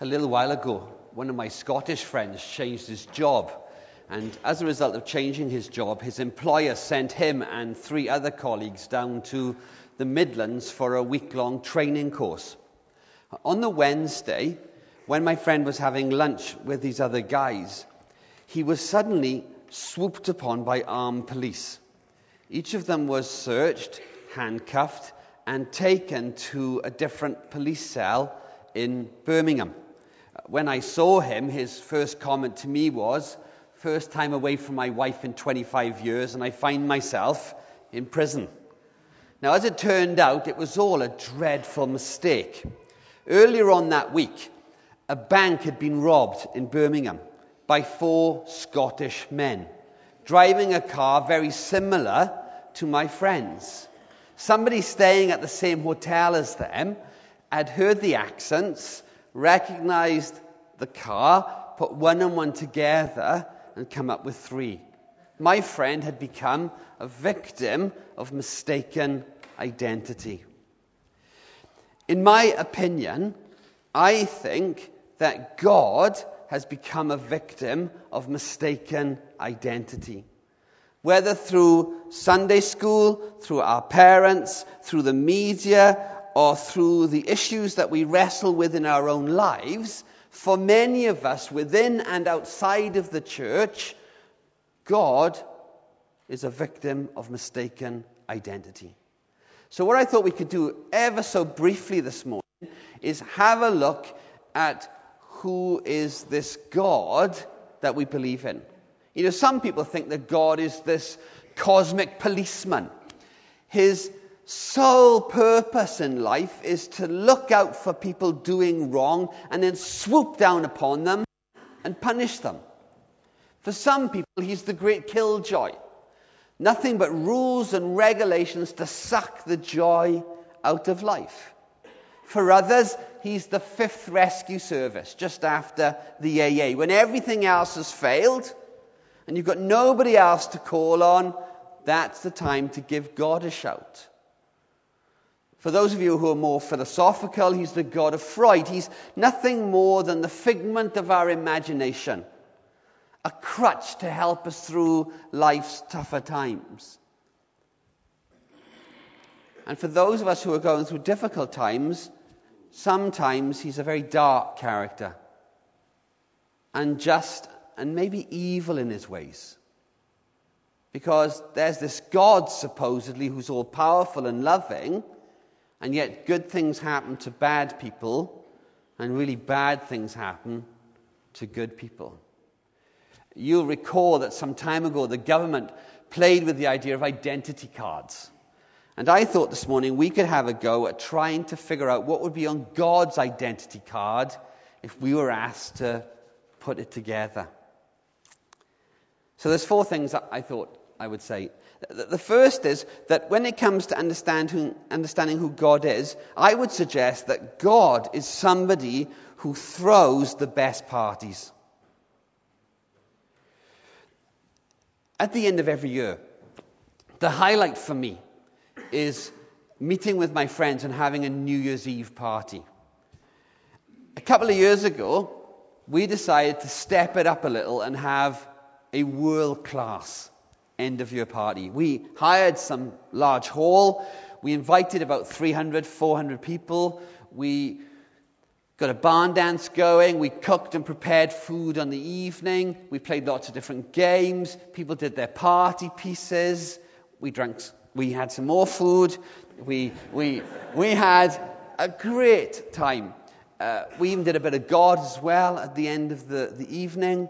A little while ago, one of my Scottish friends changed his job. And as a result of changing his job, his employer sent him and three other colleagues down to the Midlands for a week long training course. On the Wednesday, when my friend was having lunch with these other guys, he was suddenly swooped upon by armed police. Each of them was searched, handcuffed, and taken to a different police cell in Birmingham when I saw him, his first comment to me was, First time away from my wife in 25 years, and I find myself in prison. Now, as it turned out, it was all a dreadful mistake. Earlier on that week, a bank had been robbed in Birmingham by four Scottish men, driving a car very similar to my friend's. Somebody staying at the same hotel as them had heard the accents recognized the car, put one and one together, and come up with three. My friend had become a victim of mistaken identity. In my opinion, I think that God has become a victim of mistaken identity. Whether through Sunday school, through our parents, through the media, or through the issues that we wrestle with in our own lives, for many of us within and outside of the church, God is a victim of mistaken identity. So, what I thought we could do ever so briefly this morning is have a look at who is this God that we believe in. You know, some people think that God is this cosmic policeman. His sole purpose in life is to look out for people doing wrong and then swoop down upon them and punish them. For some people, he's the great killjoy. Nothing but rules and regulations to suck the joy out of life. For others, he's the fifth rescue service just after the AA. When everything else has failed and you've got nobody else to call on, that's the time to give God a shout. For those of you who are more philosophical, he's the God of Freud. He's nothing more than the figment of our imagination, a crutch to help us through life's tougher times. And for those of us who are going through difficult times, sometimes he's a very dark character, unjust and maybe evil in his ways. Because there's this God, supposedly, who's all powerful and loving and yet, good things happen to bad people, and really bad things happen to good people. You'll recall that some time ago the government played with the idea of identity cards. And I thought this morning we could have a go at trying to figure out what would be on God's identity card if we were asked to put it together. So there's four things I thought I would say. The first is that when it comes to understanding, understanding who God is, I would suggest that God is somebody who throws the best parties. At the end of every year, the highlight for me is meeting with my friends and having a New Year's Eve party. A couple of years ago, we decided to step it up a little and have a world class end of year party. We hired some large hall. We invited about 300, 400 people. We got a barn dance going. We cooked and prepared food on the evening. We played lots of different games. People did their party pieces. We drank, we had some more food. We, we, we had a great time. Uh, we even did a bit of God as well at the end of the, the evening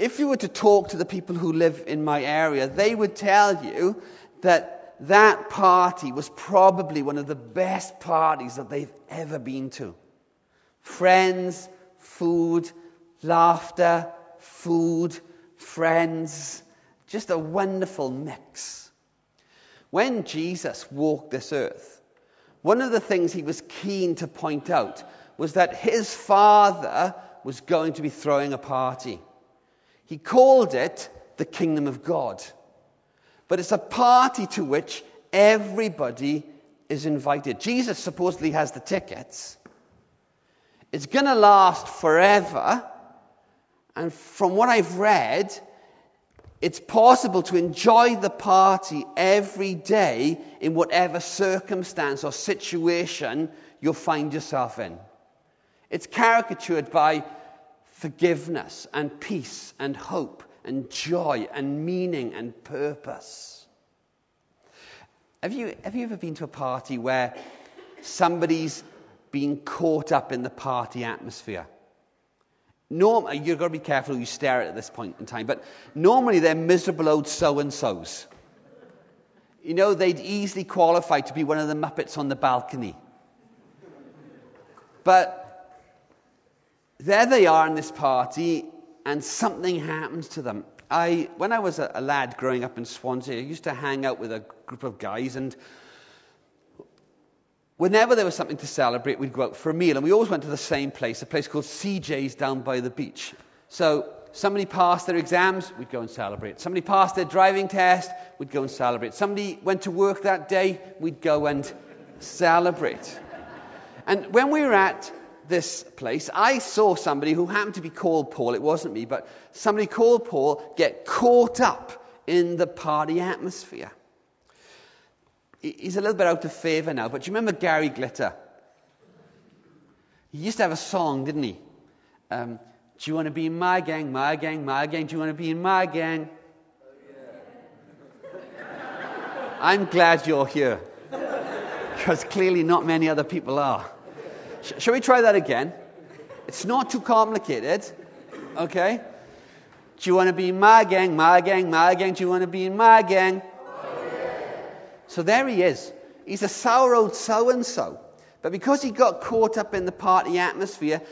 if you were to talk to the people who live in my area, they would tell you that that party was probably one of the best parties that they've ever been to. Friends, food, laughter, food, friends, just a wonderful mix. When Jesus walked this earth, one of the things he was keen to point out was that his father was going to be throwing a party. He called it the kingdom of God. But it's a party to which everybody is invited. Jesus supposedly has the tickets. It's going to last forever. And from what I've read, it's possible to enjoy the party every day in whatever circumstance or situation you'll find yourself in. It's caricatured by forgiveness and peace and hope and joy and meaning and purpose. Have you, have you ever been to a party where somebody's been caught up in the party atmosphere? Normally, you've got to be careful who you stare at at this point in time, but normally they're miserable old so and so's. You know, they'd easily qualify to be one of the Muppets on the balcony. But there they are in this party, and something happens to them. I, when I was a, a lad growing up in Swansea, I used to hang out with a group of guys, and whenever there was something to celebrate, we'd go out for a meal, and we always went to the same place, a place called CJ's down by the beach. So somebody passed their exams, we'd go and celebrate. Somebody passed their driving test, we'd go and celebrate. Somebody went to work that day, we'd go and celebrate. And when we were at this place, I saw somebody who happened to be called Paul. It wasn't me, but somebody called Paul get caught up in the party atmosphere. He's a little bit out of favor now, but do you remember Gary Glitter? He used to have a song, didn't he? Um, do you want to be in my gang, my gang, my gang? Do you want to be in my gang? I'm glad you're here. Because clearly not many other people are. Sh- shall we try that again? It's not too complicated. Okay? Do you want to be in my gang, my gang, my gang? Do you want to be in my gang? So there he is. He's a sour old so and so. But because he got caught up in the party atmosphere,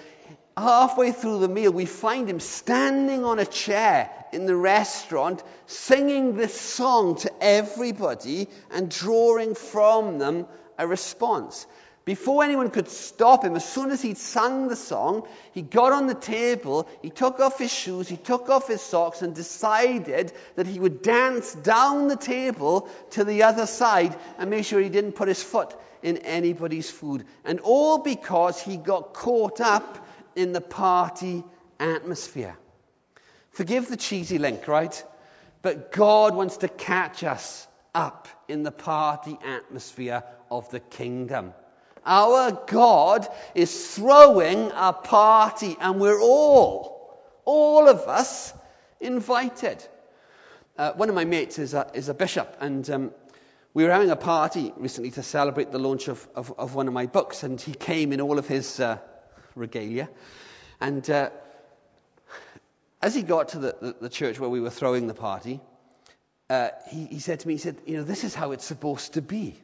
halfway through the meal, we find him standing on a chair in the restaurant, singing this song to everybody and drawing from them a response. Before anyone could stop him, as soon as he'd sung the song, he got on the table, he took off his shoes, he took off his socks, and decided that he would dance down the table to the other side and make sure he didn't put his foot in anybody's food. And all because he got caught up in the party atmosphere. Forgive the cheesy link, right? But God wants to catch us up in the party atmosphere of the kingdom. Our God is throwing a party, and we're all, all of us, invited. Uh, one of my mates is a, is a bishop, and um, we were having a party recently to celebrate the launch of, of, of one of my books, and he came in all of his uh, regalia. And uh, as he got to the, the, the, church where we were throwing the party, uh, he, he said to me, he said, You know, this is how it's supposed to be.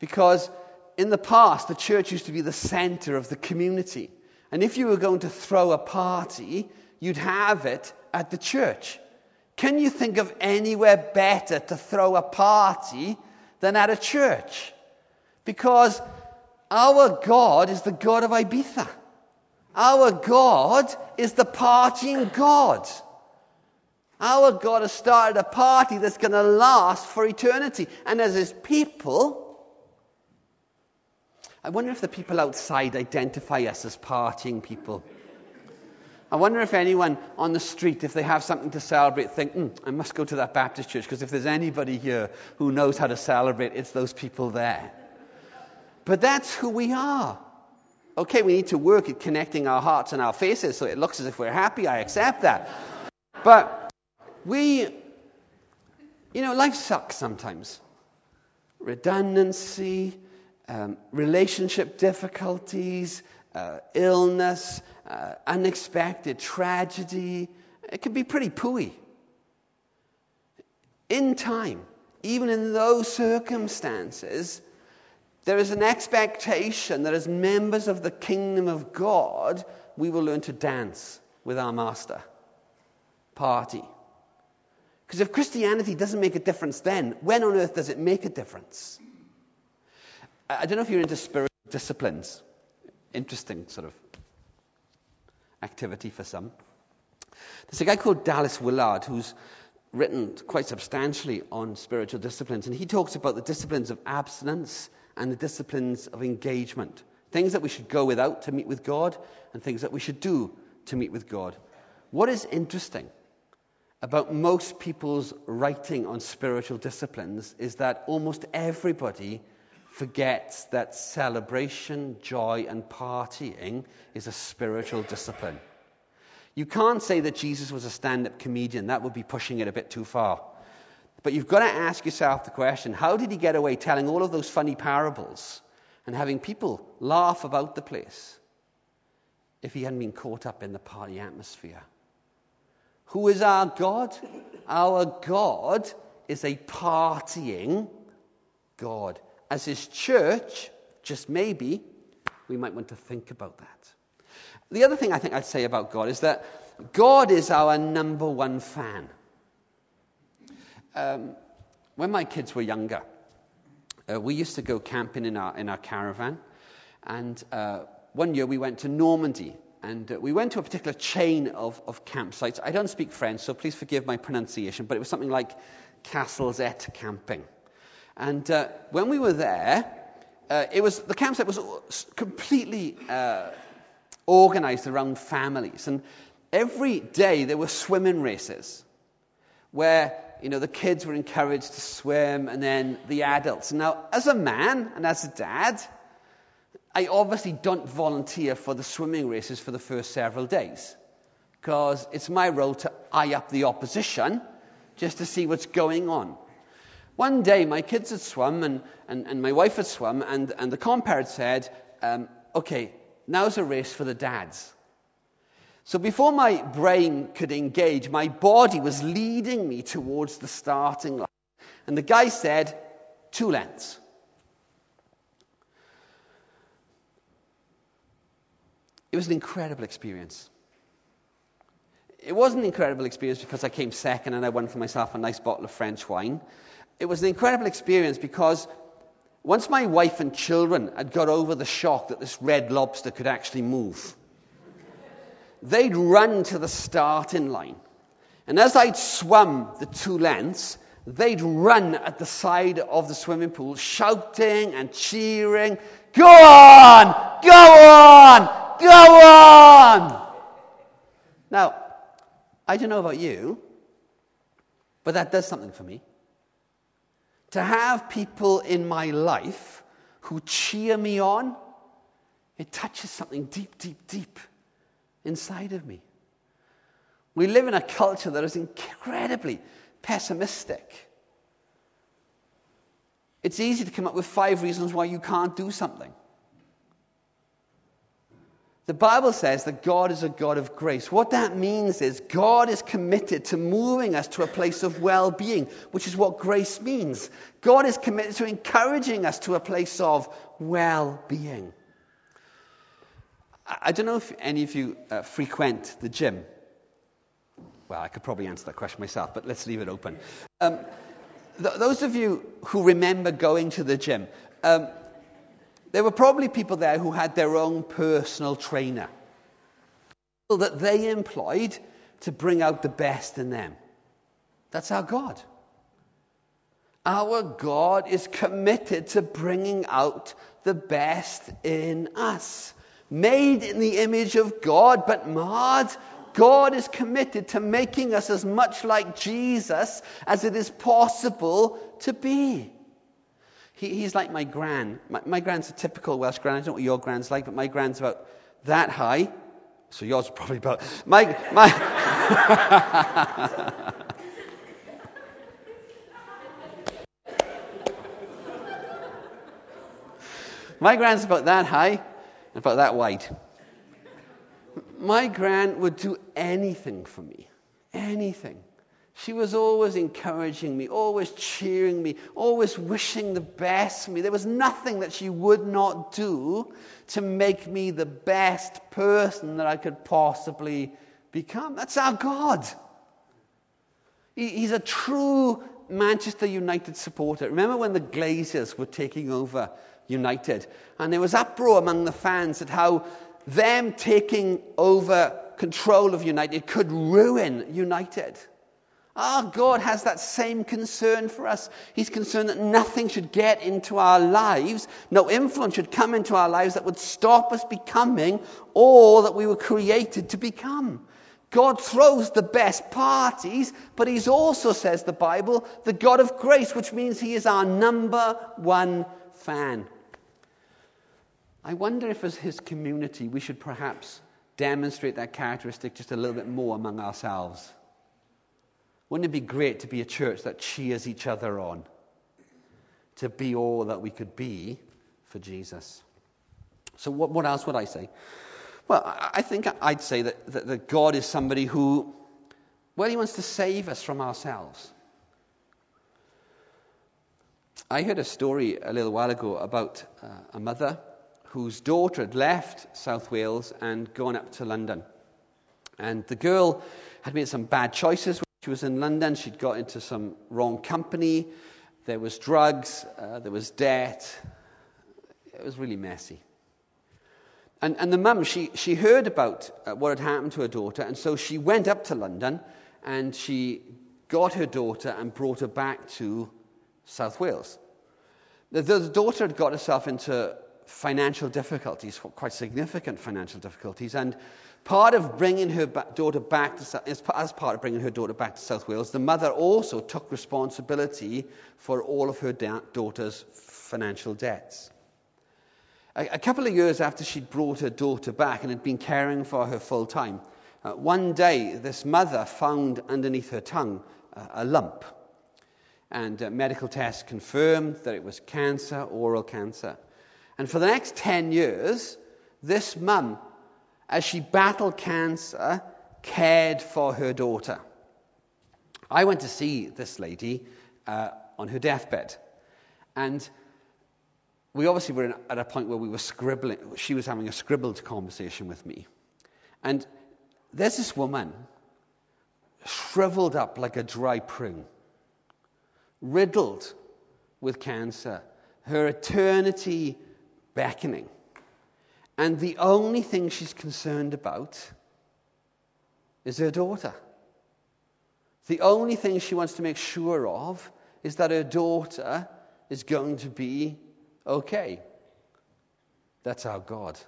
Because in the past, the church used to be the center of the community. And if you were going to throw a party, you'd have it at the church. Can you think of anywhere better to throw a party than at a church? Because our God is the God of Ibiza. Our God is the partying God. Our God has started a party that's going to last for eternity. And as his people, I wonder if the people outside identify us as partying people. I wonder if anyone on the street, if they have something to celebrate, think, mm, I must go to that Baptist church because if there's anybody here who knows how to celebrate, it's those people there. But that's who we are. Okay, we need to work at connecting our hearts and our faces so it looks as if we're happy. I accept that. But we, you know, life sucks sometimes. Redundancy, um, relationship difficulties, uh, illness, uh, unexpected tragedy. It can be pretty pooey. In time, even in those circumstances, there is an expectation that as members of the kingdom of God, we will learn to dance with our master. Party. Because if Christianity doesn't make a difference then, when on earth does it make a difference? I don't know if you're into spiritual disciplines. Interesting sort of activity for some. There's a guy called Dallas Willard who's written quite substantially on spiritual disciplines, and he talks about the disciplines of abstinence and the disciplines of engagement. things that we should go without to meet with God, and things that we should do to meet with God. What is interesting about most people's writing on spiritual disciplines is that almost everybody forgets that celebration, joy, and partying is a spiritual discipline. You can't say that Jesus was a stand up comedian, that would be pushing it a bit too far. But you've got to ask yourself the question how did he get away telling all of those funny parables and having people laugh about the place if he hadn't been caught up in the party atmosphere? Who is our God? Our God is a partying God. As his church, just maybe, we might want to think about that. The other thing I think I'd say about God is that God is our number one fan. Um, when my kids were younger, uh, we used to go camping in our, in our caravan. And uh, one year we went to Normandy and uh, we went to a particular chain of, of campsites. I don't speak French, so please forgive my pronunciation, but it was something like Castles et Camping. And uh, when we were there, uh, it was, the campsite was completely uh, organized around families. And every day there were swimming races where you know, the kids were encouraged to swim and then the adults. Now, as a man and as a dad, I obviously don't volunteer for the swimming races for the first several days because it's my role to eye up the opposition just to see what's going on. One day, my kids had swum and, and, and my wife had swum, and, and the compere said, um, Okay, now's a race for the dads. So before my brain could engage, my body was leading me towards the starting line. And the guy said, Two lengths. It was an incredible experience. It wasn't an incredible experience because I came second and I won for myself a nice bottle of French wine. It was an incredible experience because once my wife and children had got over the shock that this red lobster could actually move, they'd run to the starting line. And as I'd swum the two lengths, they'd run at the side of the swimming pool, shouting and cheering, Go on! Go on! Go on! Now, I don't know about you, but that does something for me. To have people in my life who cheer me on, it touches something deep, deep, deep inside of me. We live in a culture that is incredibly pessimistic. It's easy to come up with five reasons why you can't do something. The Bible says that God is a God of grace. What that means is God is committed to moving us to a place of well being, which is what grace means. God is committed to encouraging us to a place of well being. I don't know if any of you uh, frequent the gym. Well, I could probably answer that question myself, but let's leave it open. Um, th- those of you who remember going to the gym, um, there were probably people there who had their own personal trainer that they employed to bring out the best in them. That's our God. Our God is committed to bringing out the best in us. Made in the image of God, but marred, God is committed to making us as much like Jesus as it is possible to be. He, he's like my gran. My, my gran's a typical Welsh gran. I don't know what your gran's like, but my gran's about that high. So yours is probably about my my. my gran's about that high and about that wide. My gran would do anything for me, anything. She was always encouraging me, always cheering me, always wishing the best for me. There was nothing that she would not do to make me the best person that I could possibly become. That's our God. He's a true Manchester United supporter. Remember when the Glazers were taking over United? And there was uproar among the fans at how them taking over control of United could ruin United. Our God has that same concern for us. He's concerned that nothing should get into our lives, no influence should come into our lives that would stop us becoming all that we were created to become. God throws the best parties, but He's also, says the Bible, the God of grace, which means He is our number one fan. I wonder if, as His community, we should perhaps demonstrate that characteristic just a little bit more among ourselves. Wouldn't it be great to be a church that cheers each other on? To be all that we could be for Jesus. So, what, what else would I say? Well, I think I'd say that, that, that God is somebody who, well, He wants to save us from ourselves. I heard a story a little while ago about uh, a mother whose daughter had left South Wales and gone up to London. And the girl had made some bad choices she was in London. She'd got into some wrong company. There was drugs. Uh, there was debt. It was really messy. And, and the mum, she, she heard about uh, what had happened to her daughter, and so she went up to London and she got her daughter and brought her back to South Wales. The, the daughter had got herself into financial difficulties, quite significant financial difficulties, and part of bringing her daughter back to, as part of bringing her daughter back to South Wales, the mother also took responsibility for all of her daughter's financial debts. A, couple of years after she'd brought her daughter back and had been caring for her full time, uh, one day this mother found underneath her tongue uh, a lump. And uh, medical tests confirmed that it was cancer, oral cancer. And for the next 10 years, this mum, as she battled cancer, cared for her daughter. I went to see this lady uh, on her deathbed. And we obviously were in, at a point where we were scribbling. She was having a scribbled conversation with me. And there's this woman, shriveled up like a dry prune, riddled with cancer, her eternity beckoning. And the only thing she's concerned about is her daughter. The only thing she wants to make sure of is that her daughter is going to be okay. That's our God.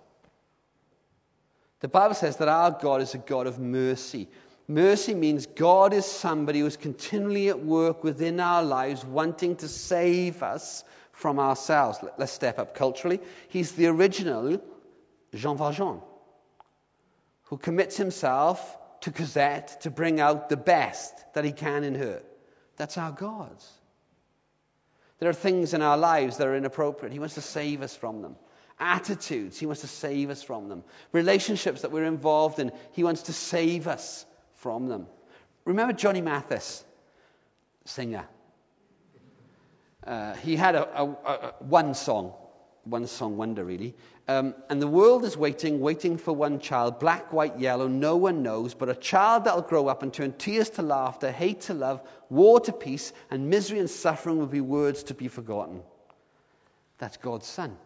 The Bible says that our God is a God of mercy. Mercy means God is somebody who is continually at work within our lives, wanting to save us from ourselves. Let's step up culturally. He's the original Jean Valjean, who commits himself to Cosette to bring out the best that he can in her. That's our God. There are things in our lives that are inappropriate. He wants to save us from them. Attitudes, He wants to save us from them. Relationships that we're involved in, He wants to save us from them. Remember Johnny Mathis, singer? Uh, he had a, a, a, one song one song wonder, really. Um, and the world is waiting, waiting for one child, black, white, yellow, no one knows, but a child that'll grow up and turn tears to laughter, hate to love, war to peace, and misery and suffering will be words to be forgotten. That's God's Son.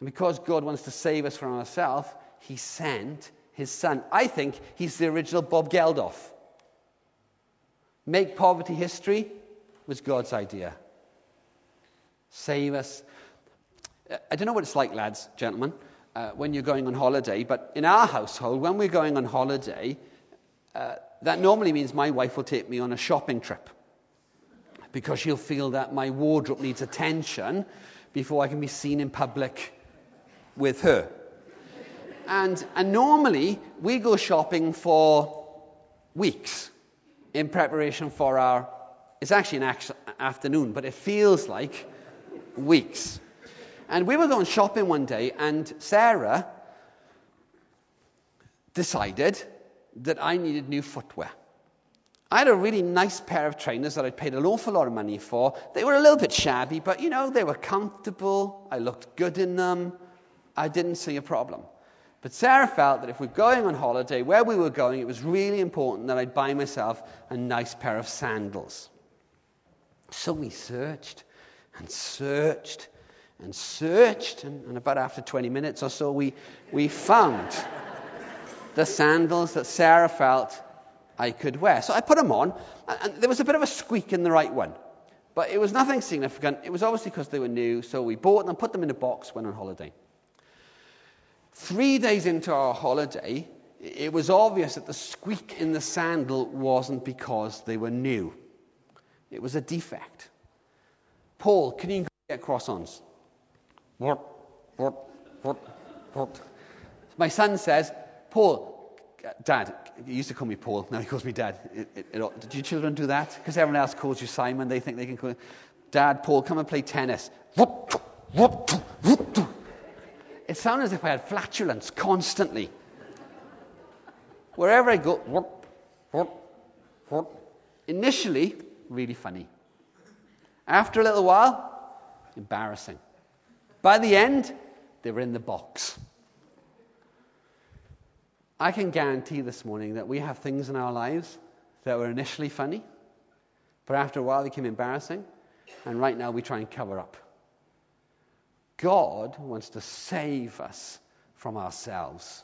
And because God wants to save us from ourselves, He sent His Son. I think He's the original Bob Geldof. Make poverty history was God's idea. Save us. I don't know what it's like, lads, gentlemen, uh, when you're going on holiday, but in our household, when we're going on holiday, uh, that normally means my wife will take me on a shopping trip because she'll feel that my wardrobe needs attention before I can be seen in public with her. And, and normally, we go shopping for weeks in preparation for our. It's actually an afternoon, but it feels like weeks. And we were going shopping one day, and Sarah decided that I needed new footwear. I had a really nice pair of trainers that I'd paid an awful lot of money for. They were a little bit shabby, but you know, they were comfortable. I looked good in them. I didn't see a problem. But Sarah felt that if we're going on holiday, where we were going, it was really important that I'd buy myself a nice pair of sandals. So we searched and searched and searched. And, and about after 20 minutes or so, we, we found the sandals that Sarah felt I could wear. So I put them on, and there was a bit of a squeak in the right one. But it was nothing significant. It was obviously because they were new, so we bought them, and put them in a box, went on holiday. Three days into our holiday, it was obvious that the squeak in the sandal wasn't because they were new. It was a defect. Paul, can you get cross-ons? What? What? What? What? My son says, Paul, Dad, he used to call me Paul, now he calls me Dad. It, it, it, do your children do that? Because everyone else calls you Simon, they think they can call you. Dad, Paul, come and play tennis. It sounded as if I had flatulence constantly. Wherever I go, initially, really funny. After a little while, embarrassing. By the end, they were in the box. I can guarantee this morning that we have things in our lives that were initially funny, but after a while became embarrassing, and right now we try and cover up. God wants to save us from ourselves.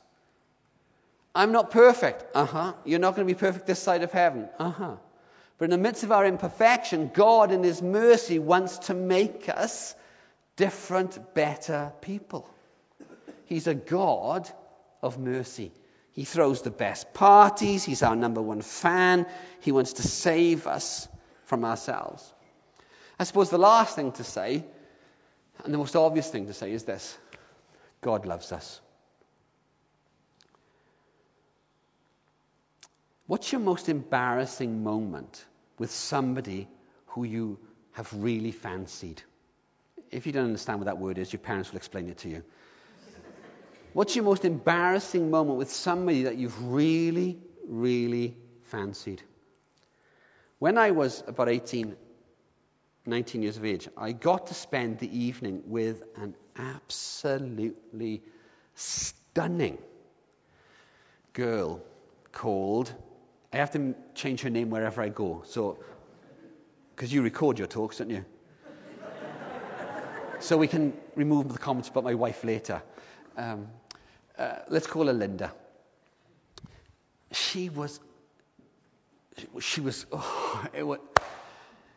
I'm not perfect. Uh huh. You're not going to be perfect this side of heaven. Uh huh. But in the midst of our imperfection, God, in His mercy, wants to make us different, better people. He's a God of mercy. He throws the best parties. He's our number one fan. He wants to save us from ourselves. I suppose the last thing to say, and the most obvious thing to say, is this God loves us. What's your most embarrassing moment with somebody who you have really fancied? If you don't understand what that word is, your parents will explain it to you. What's your most embarrassing moment with somebody that you've really, really fancied? When I was about 18, 19 years of age, I got to spend the evening with an absolutely stunning girl called I have to change her name wherever I go. So, because you record your talks, don't you? so we can remove the comments about my wife later. Um, uh, let's call her Linda. She was, she was, oh, was.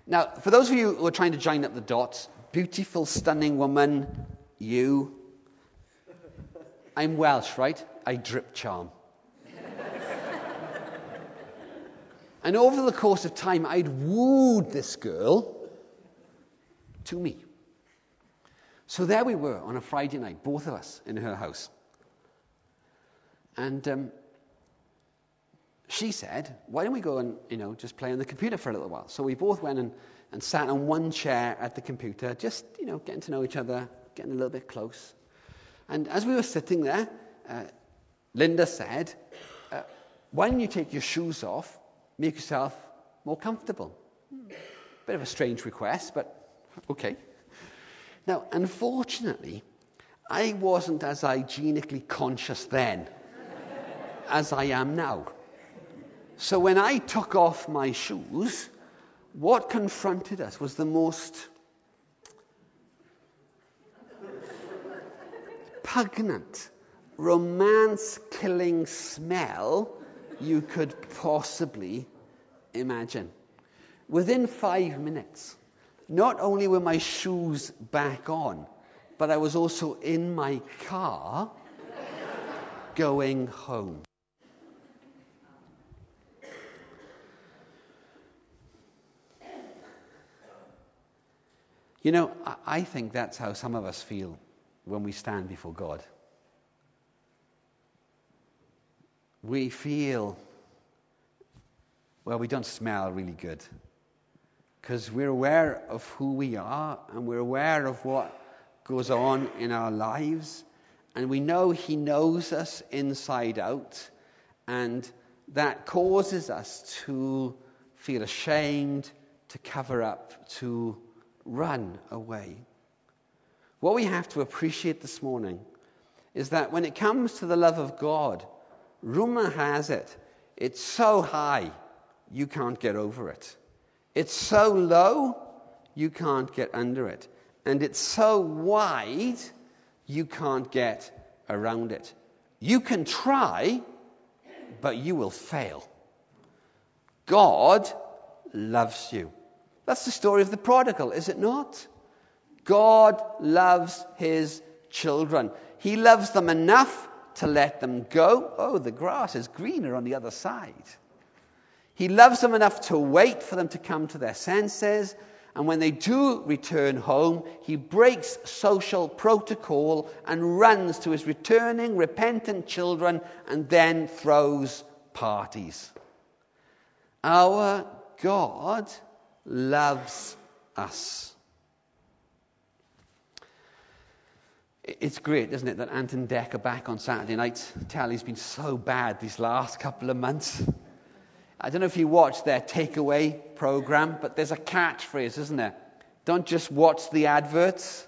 Now, for those of you who are trying to join up the dots, beautiful, stunning woman, you. I'm Welsh, right? I drip charm. And over the course of time, I'd wooed this girl to me. So there we were on a Friday night, both of us in her house. And um, she said, Why don't we go and you know, just play on the computer for a little while? So we both went and, and sat on one chair at the computer, just you know, getting to know each other, getting a little bit close. And as we were sitting there, uh, Linda said, uh, Why don't you take your shoes off make yourself more comfortable. Bit of a strange request, but okay. Now, unfortunately, I wasn't as hygienically conscious then as I am now. So when I took off my shoes, what confronted us was the most pungent, romance killing smell you could possibly imagine. Within five minutes, not only were my shoes back on, but I was also in my car going home. You know, I think that's how some of us feel when we stand before God. We feel, well, we don't smell really good. Because we're aware of who we are and we're aware of what goes on in our lives. And we know He knows us inside out. And that causes us to feel ashamed, to cover up, to run away. What we have to appreciate this morning is that when it comes to the love of God, Rumor has it, it's so high, you can't get over it. It's so low, you can't get under it. And it's so wide, you can't get around it. You can try, but you will fail. God loves you. That's the story of the prodigal, is it not? God loves his children. He loves them enough to let them go. Oh, the grass is greener on the other side. He loves them enough to wait for them to come to their senses. And when they do return home, he breaks social protocol and runs to his returning, repentant children and then throws parties. Our God loves us. It's great, isn't it, that Ant and Dec are back on Saturday nights. Telly's been so bad these last couple of months. I don't know if you watch their takeaway program, but there's a catchphrase, isn't there? Don't just watch the adverts,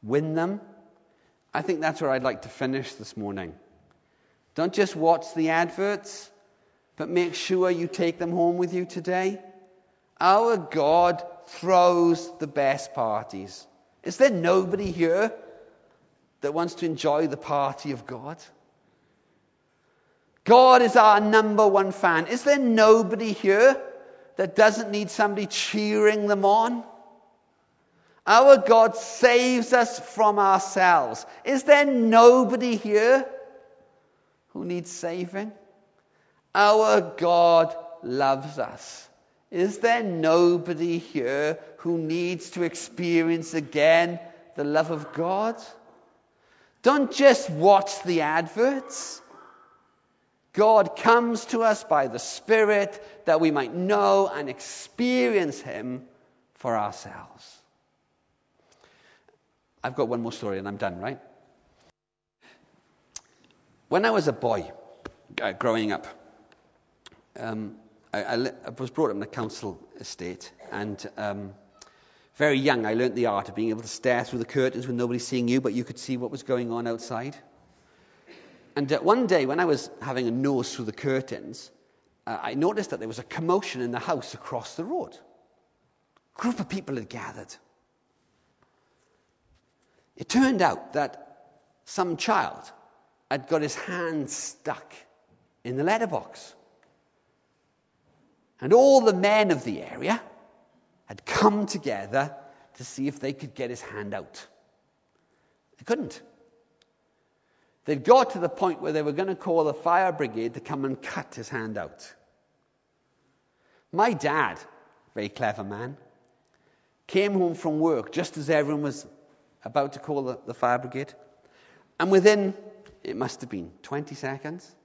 win them. I think that's where I'd like to finish this morning. Don't just watch the adverts, but make sure you take them home with you today. Our God throws the best parties. Is there nobody here that wants to enjoy the party of God? God is our number one fan. Is there nobody here that doesn't need somebody cheering them on? Our God saves us from ourselves. Is there nobody here who needs saving? Our God loves us. Is there nobody here who needs to experience again the love of God? Don't just watch the adverts. God comes to us by the Spirit that we might know and experience Him for ourselves. I've got one more story and I'm done, right? When I was a boy uh, growing up, um, I, I, I, was brought up in a council estate, and um, very young I learnt the art of being able to stare through the curtains with nobody seeing you, but you could see what was going on outside. And uh, one day, when I was having a nose through the curtains, uh, I noticed that there was a commotion in the house across the road. A group of people had gathered. It turned out that some child had got his hand stuck in the letterbox. And all the men of the area had come together to see if they could get his hand out. They couldn't. They'd got to the point where they were going to call the fire brigade to come and cut his hand out. My dad, very clever man, came home from work just as everyone was about to call the, the fire brigade. And within, it must have been 20 seconds,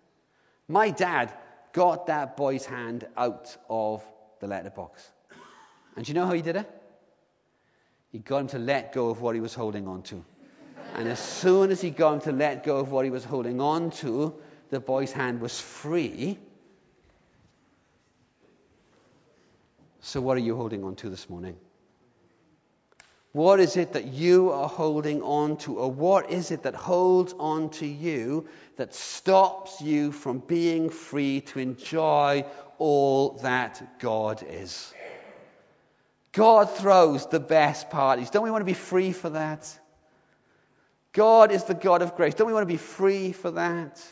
my dad got that boy's hand out of the letterbox. And you know how he did it? He got him to let go of what he was holding on to. And as soon as he got him to let go of what he was holding on to, the boy's hand was free. So, what are you holding on to this morning? What is it that you are holding on to? Or what is it that holds on to you that stops you from being free to enjoy all that God is? God throws the best parties. Don't we want to be free for that? God is the God of grace. Don't we want to be free for that?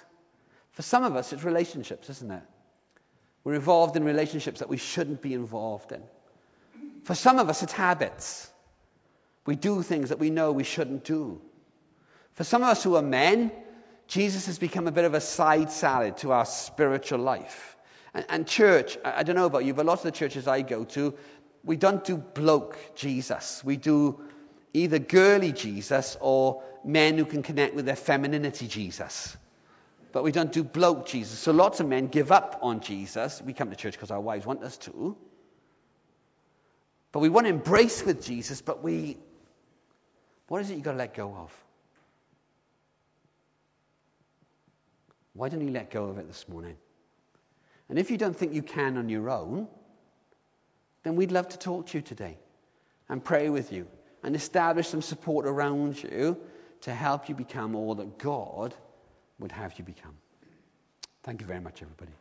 For some of us, it's relationships, isn't it? We're involved in relationships that we shouldn't be involved in. For some of us, it's habits. We do things that we know we shouldn't do. For some of us who are men, Jesus has become a bit of a side salad to our spiritual life. And, and church, I, I don't know about you, but lots of the churches I go to, we don't do bloke Jesus. We do either girly Jesus or men who can connect with their femininity Jesus. But we don't do bloke Jesus. So lots of men give up on Jesus. We come to church because our wives want us to. But we want to embrace with Jesus, but we. What is it you've got to let go of? Why don't you let go of it this morning? And if you don't think you can on your own, then we'd love to talk to you today and pray with you and establish some support around you to help you become all that God would have you become. Thank you very much, everybody.